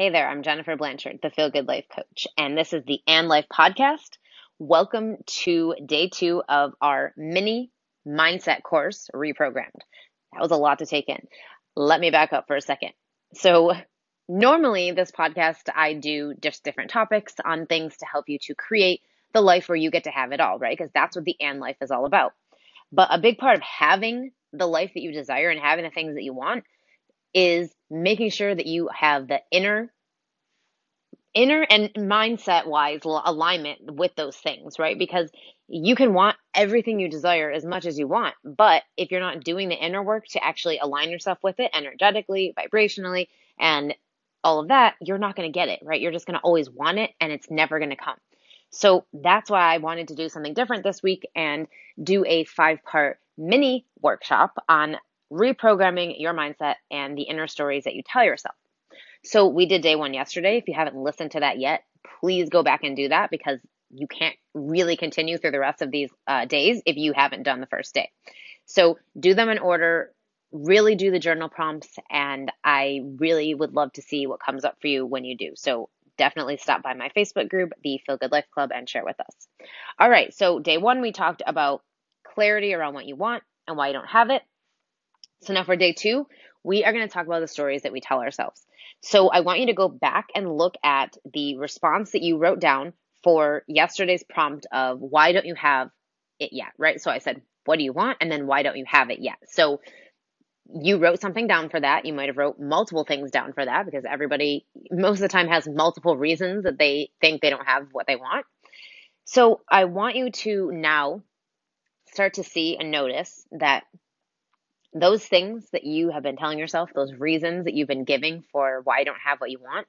Hey there, I'm Jennifer Blanchard, the Feel Good Life Coach, and this is the And Life Podcast. Welcome to day two of our mini mindset course, Reprogrammed. That was a lot to take in. Let me back up for a second. So, normally, this podcast, I do just different topics on things to help you to create the life where you get to have it all, right? Because that's what the And Life is all about. But a big part of having the life that you desire and having the things that you want is making sure that you have the inner inner and mindset wise alignment with those things, right? Because you can want everything you desire as much as you want, but if you're not doing the inner work to actually align yourself with it energetically, vibrationally, and all of that, you're not going to get it, right? You're just going to always want it and it's never going to come. So that's why I wanted to do something different this week and do a five part mini workshop on reprogramming your mindset and the inner stories that you tell yourself. So we did day one yesterday. If you haven't listened to that yet, please go back and do that because you can't really continue through the rest of these uh, days if you haven't done the first day. So do them in order, really do the journal prompts, and I really would love to see what comes up for you when you do. So definitely stop by my Facebook group, the Feel Good Life Club, and share with us. All right, so day one, we talked about clarity around what you want and why you don't have it. So now for day two, we are going to talk about the stories that we tell ourselves. So I want you to go back and look at the response that you wrote down for yesterday's prompt of why don't you have it yet, right? So I said, what do you want? And then why don't you have it yet? So you wrote something down for that. You might have wrote multiple things down for that because everybody most of the time has multiple reasons that they think they don't have what they want. So I want you to now start to see and notice that those things that you have been telling yourself, those reasons that you've been giving for why you don't have what you want,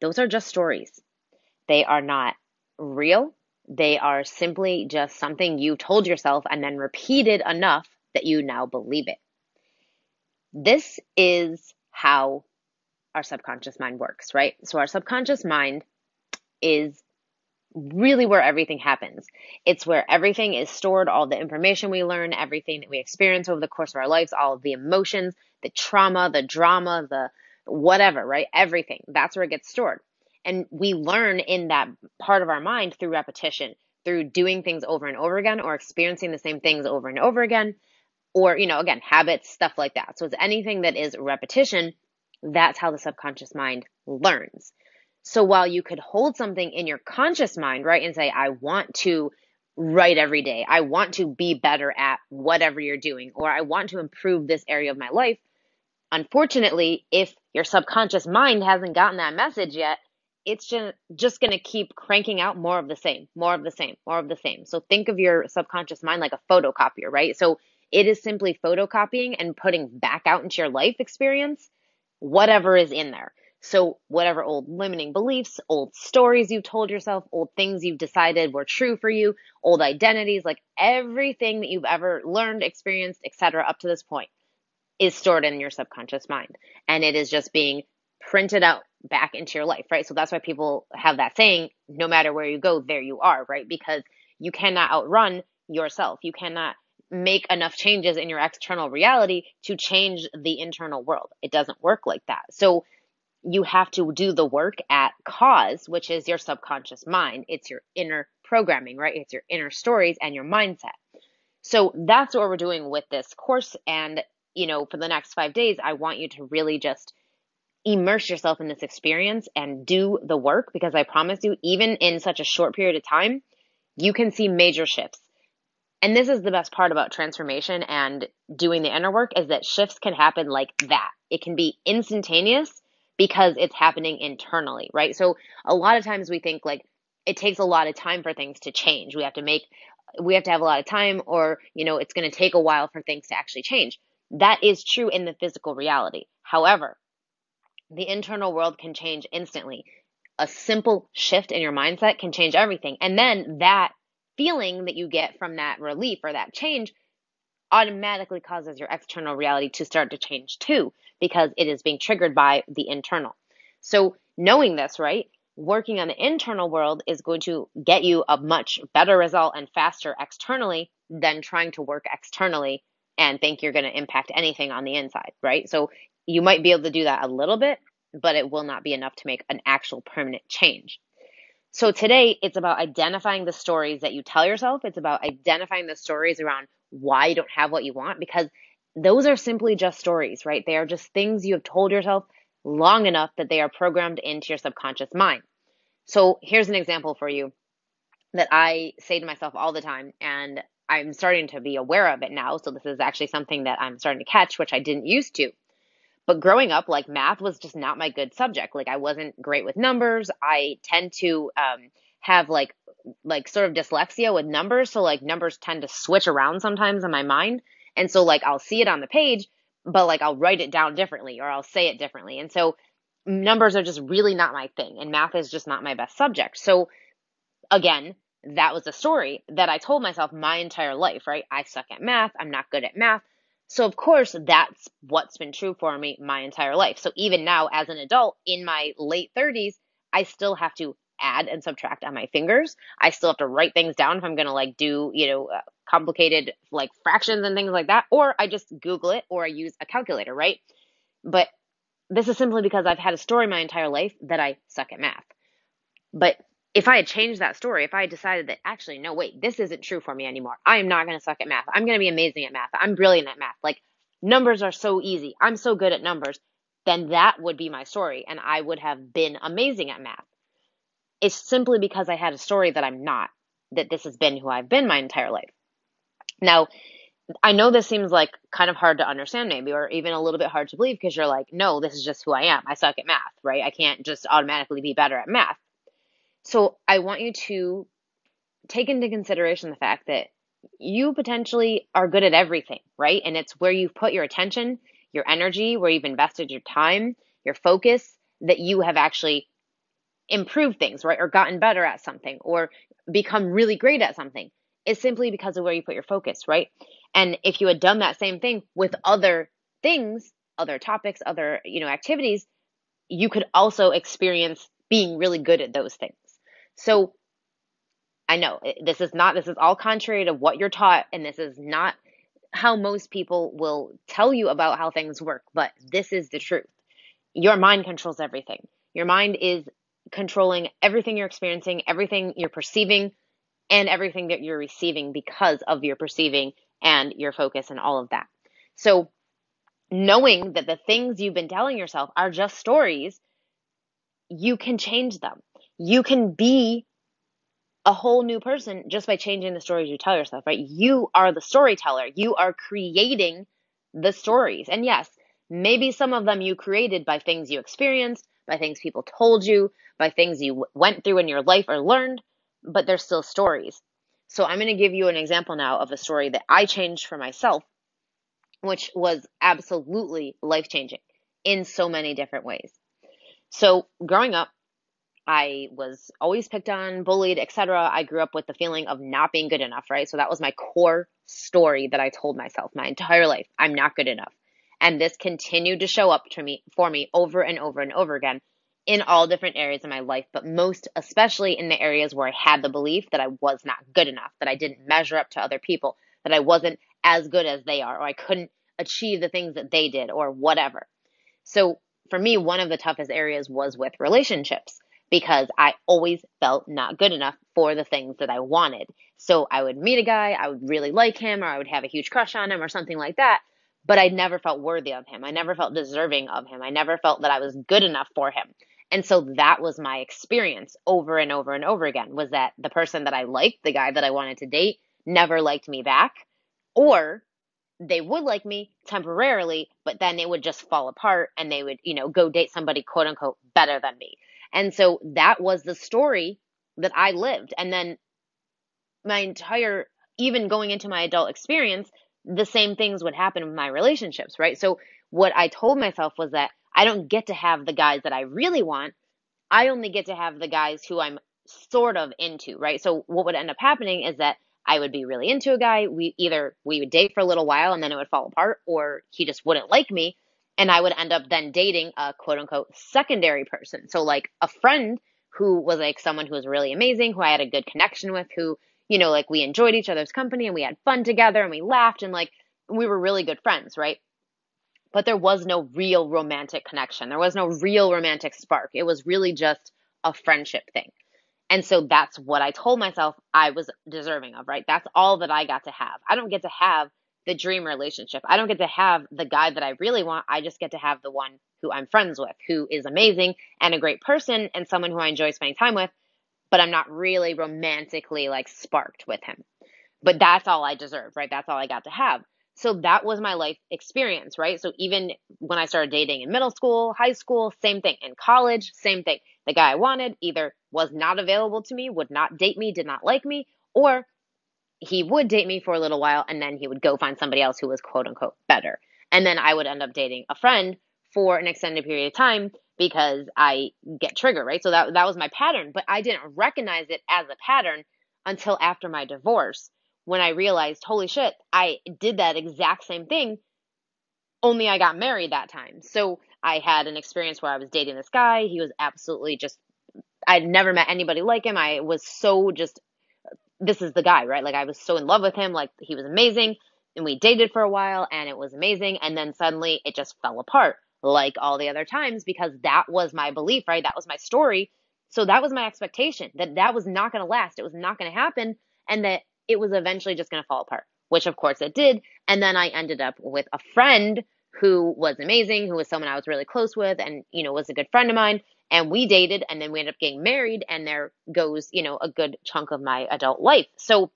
those are just stories. They are not real. They are simply just something you told yourself and then repeated enough that you now believe it. This is how our subconscious mind works, right? So our subconscious mind is really where everything happens. It's where everything is stored, all the information we learn, everything that we experience over the course of our lives, all of the emotions, the trauma, the drama, the whatever, right? Everything. That's where it gets stored. And we learn in that part of our mind through repetition, through doing things over and over again or experiencing the same things over and over again. Or, you know, again, habits, stuff like that. So it's anything that is repetition. That's how the subconscious mind learns. So while you could hold something in your conscious mind, right, and say, I want to write every day, I want to be better at whatever you're doing, or I want to improve this area of my life. Unfortunately, if your subconscious mind hasn't gotten that message yet, it's just, just going to keep cranking out more of the same, more of the same, more of the same. So think of your subconscious mind like a photocopier, right? So it is simply photocopying and putting back out into your life experience whatever is in there. So whatever old limiting beliefs, old stories you've told yourself, old things you've decided were true for you, old identities, like everything that you've ever learned, experienced, etc. up to this point is stored in your subconscious mind. And it is just being printed out back into your life, right? So that's why people have that saying, no matter where you go, there you are, right? Because you cannot outrun yourself. You cannot make enough changes in your external reality to change the internal world. It doesn't work like that. So you have to do the work at cause, which is your subconscious mind. It's your inner programming, right? It's your inner stories and your mindset. So that's what we're doing with this course. And, you know, for the next five days, I want you to really just immerse yourself in this experience and do the work because I promise you, even in such a short period of time, you can see major shifts. And this is the best part about transformation and doing the inner work is that shifts can happen like that. It can be instantaneous because it's happening internally, right? So a lot of times we think like it takes a lot of time for things to change. We have to make, we have to have a lot of time or, you know, it's going to take a while for things to actually change. That is true in the physical reality. However, the internal world can change instantly. A simple shift in your mindset can change everything. And then that feeling that you get from that relief or that change automatically causes your external reality to start to change too because it is being triggered by the internal. So knowing this, right? Working on the internal world is going to get you a much better result and faster externally than trying to work externally and think you're going to impact anything on the inside, right? So you might be able to do that a little bit, but it will not be enough to make an actual permanent change. So today it's about identifying the stories that you tell yourself. It's about identifying the stories around why you don't have what you want because those are simply just stories, right? They are just things you have told yourself long enough that they are programmed into your subconscious mind. So here's an example for you that I say to myself all the time, and I'm starting to be aware of it now. So this is actually something that I'm starting to catch, which I didn't used to. But growing up, like math was just not my good subject. Like I wasn't great with numbers. I tend to um, have like like sort of dyslexia with numbers, so like numbers tend to switch around sometimes in my mind. And so like I'll see it on the page, but like I'll write it down differently or I'll say it differently. And so numbers are just really not my thing and math is just not my best subject. So again, that was a story that I told myself my entire life, right? I suck at math. I'm not good at math. So of course, that's what's been true for me my entire life. So even now as an adult in my late 30s, I still have to add and subtract on my fingers. I still have to write things down if I'm going to like do, you know, uh, complicated like fractions and things like that, or I just Google it or I use a calculator, right? But this is simply because I've had a story my entire life that I suck at math. But if I had changed that story, if I had decided that actually, no, wait, this isn't true for me anymore. I am not going to suck at math. I'm going to be amazing at math. I'm brilliant at math. Like numbers are so easy. I'm so good at numbers. Then that would be my story and I would have been amazing at math. It's simply because I had a story that I'm not, that this has been who I've been my entire life. Now, I know this seems like kind of hard to understand maybe or even a little bit hard to believe because you're like, no, this is just who I am. I suck at math, right? I can't just automatically be better at math. So I want you to take into consideration the fact that you potentially are good at everything, right? And it's where you've put your attention, your energy, where you've invested your time, your focus, that you have actually improved things, right? Or gotten better at something or become really great at something. It's simply because of where you put your focus, right? And if you had done that same thing with other things, other topics, other, you know, activities, you could also experience being really good at those things. So I know eh, this is not, this is all contrary to what you're taught, and this is not how most people will tell you about how things work, but this is the truth. Your mind controls everything. Your mind is controlling everything you're experiencing, everything you're perceiving, and everything that you're receiving because of your perceiving and your focus and all of that. So, knowing that the things you've been telling yourself are just stories, you can change them you can be a whole new person just by changing the stories you tell yourself, right? You are the storyteller. You are creating the stories. And yes, maybe some of them you created by things you experienced, by things people told you, by things you went through in your life or learned, but they're still stories. So I'm going to give you an example now of a story that I changed for myself, which was absolutely life changing in so many different ways. So growing up, I was always picked on, bullied, etc. I grew up with the feeling of not being good enough, right? So that was my core story that I told myself my entire life. I'm not good enough. And this continued to show up to me for me over and over and over again in all different areas of my life, but most especially in the areas where I had the belief that I was not good enough, that I didn't measure up to other people, that I wasn't as good as they are, or I couldn't achieve the things that they did, or whatever. So for me, one of the toughest areas was with relationships because I always felt not good enough for the things that I wanted. So I would meet a guy, I would really like him, or I would have a huge crush on him, or something like that. But I never felt worthy of him. I never felt deserving of him. I never felt that I was good enough for him. And so that was my experience over and over and over again was that the person that I liked, the guy that I wanted to date, never liked me back. Or they would like me temporarily, but then it would just fall apart and they would, you know, go date somebody quote unquote better than me. And so that was the story that I lived. And then my entire, even going into my adult experience, the same things would happen with my relationships, right? So what I told myself was that I don't get to have the guys that I really want. I only get to have the guys who I'm sort of into, right? So what would end up happening is that I would be really into a guy. We either we would date for a little while and then it would fall apart or he just wouldn't like me and I would end up then dating a quote unquote secondary person. So like a friend who was like someone who was really amazing, who I had a good connection with, who, you know, like we enjoyed each other's company and we had fun together and we laughed and like we were really good friends, right? but there was no real romantic connection. There was no real romantic spark. It was really just a friendship thing. And so that's what I told myself I was deserving of, right? That's all that I got to have. I don't get to have the dream relationship. I don't get to have the guy that I really want. I just get to have the one who I'm friends with, who is amazing and a great person and someone who I enjoy spending time with, but I'm not really romantically like sparked with him. But that's all I deserve, right? That's all I got to have. So that was my life experience, right? So even when I started dating in middle school, high school, same thing. In college, same thing. The guy I wanted either was not available to me, would not date me, did not like me, or he would date me for a little while and then he would go find somebody else who was quote unquote better. And then I would end up dating a friend for an extended period of time because I get triggered, right? So that that was my pattern, but I didn't recognize it as a pattern until after my divorce when I realized, holy shit, I did that exact same thing, only I got married that time. So I had an experience where I was dating this guy. He was absolutely just, I'd never met anybody like him. I was so just, this is the guy, right? Like I was so in love with him. Like he was amazing. And we dated for a while and it was amazing. And then suddenly it just fell apart like all the other times because that was my belief, right? That was my story. So that was my expectation that that was not going to last. It was not going to happen. And that it was eventually just going to fall apart, which of course it did. And then I ended up with a friend who was amazing, who was someone I was really close with and, you know, was a good friend of mine. And we dated and then we ended up getting married and there goes, you know, a good chunk of my adult life. So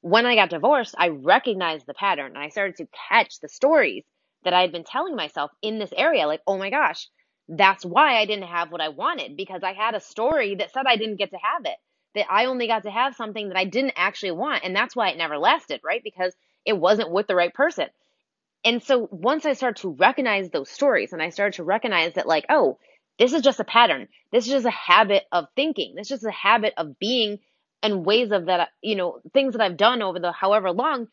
when I got divorced, I recognized the pattern and I started to catch the stories that I had been telling myself in this area. Like, oh my gosh, that's why I didn't have what I wanted because I had a story that said I didn't get to have it that I only got to have something that I didn't actually want. And that's why it never lasted, right? Because it wasn't with the right person. And so once I started to recognize those stories and I started to recognize that like, oh, this is just a pattern. This is just a habit of thinking. This is just a habit of being and ways of that, you know, things that I've done over the however long,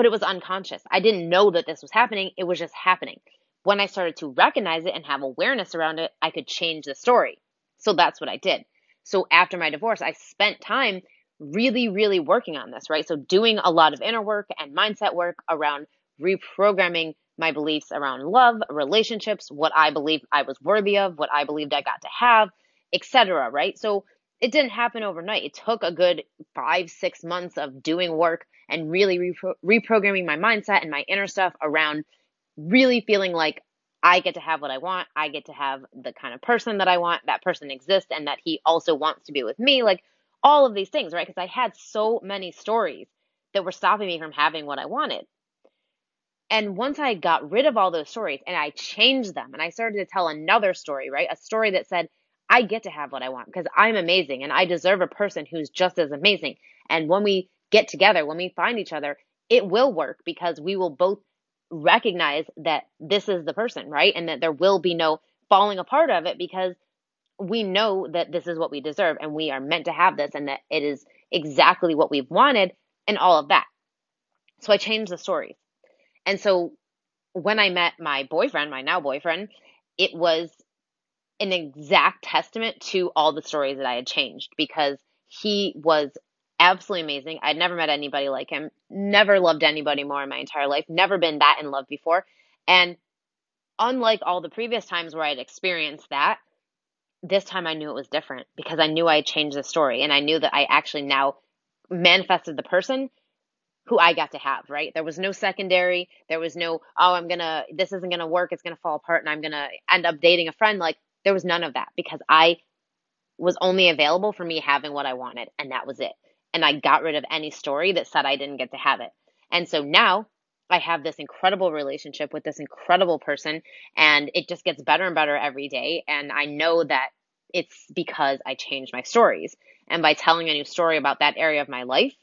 but it was unconscious. I didn't know that this was happening. It was just happening. When I started to recognize it and have awareness around it, I could change the story. So that's what I did. So after my divorce, I spent time really, really working on this, right? So doing a lot of inner work and mindset work around reprogramming my beliefs around love, relationships, what I believed I was worthy of, what I believed I got to have, etc. Right? So it didn't happen overnight. It took a good five, six months of doing work and really repro- reprogramming my mindset and my inner stuff around really feeling like I get to have what I want. I get to have the kind of person that I want. That person exists and that he also wants to be with me. Like all of these things, right? Because I had so many stories that were stopping me from having what I wanted. And once I got rid of all those stories and I changed them and I started to tell another story, right? A story that said, I get to have what I want because I'm amazing and I deserve a person who's just as amazing. And when we get together, when we find each other, it will work because we will both recognize that this is the person, right? And that there will be no falling apart of it because we know that this is what we deserve and we are meant to have this and that it is exactly what we've wanted and all of that. So I changed the stories. And so when I met my boyfriend, my now boyfriend, it was an exact testament to all the stories that I had changed because he was absolutely amazing. I'd never met anybody like him, never loved anybody more in my entire life, never been that in love before. And unlike all the previous times where I'd experienced that, this time I knew it was different because I knew I had changed the story and I knew that I actually now manifested the person who I got to have, right? There was no secondary. There was no, oh, I'm going to, this isn't going to work. It's going to fall apart and I'm going to end up dating a friend. Like there was none of that because I was only available for me having what I wanted and that was it and I got rid of any story that said I didn't get to have it. And so now I have this incredible relationship with this incredible person and it just gets better and better every day. And I know that it's because I changed my stories. And by telling a new story about that area of my life,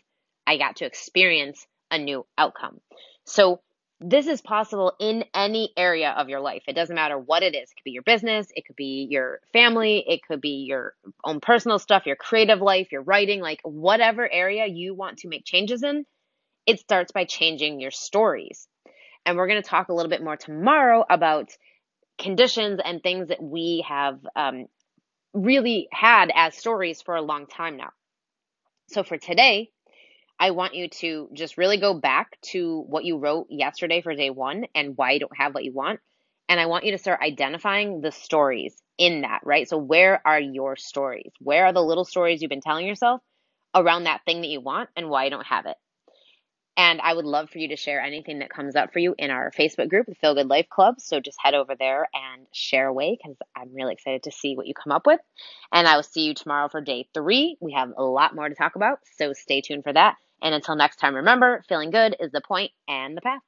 I got to experience a new outcome. So this is possible in any area of your life. It doesn't matter what it is. It could be your business, it could be your family, it could be your own personal stuff, your creative life, your writing, like whatever area you want to make changes in. It starts by changing your stories. And we're going to talk a little bit more tomorrow about conditions and things that we have um, really had as stories for a long time now. So for today, I want you to just really go back to what you wrote yesterday for day one and why you don't have what you want. And I want you to start identifying the stories in that, right? So, where are your stories? Where are the little stories you've been telling yourself around that thing that you want and why you don't have it? And I would love for you to share anything that comes up for you in our Facebook group, the Feel Good Life Club. So just head over there and share away because I'm really excited to see what you come up with. And I will see you tomorrow for day three. We have a lot more to talk about, so stay tuned for that. And until next time, remember, feeling good is the point and the path.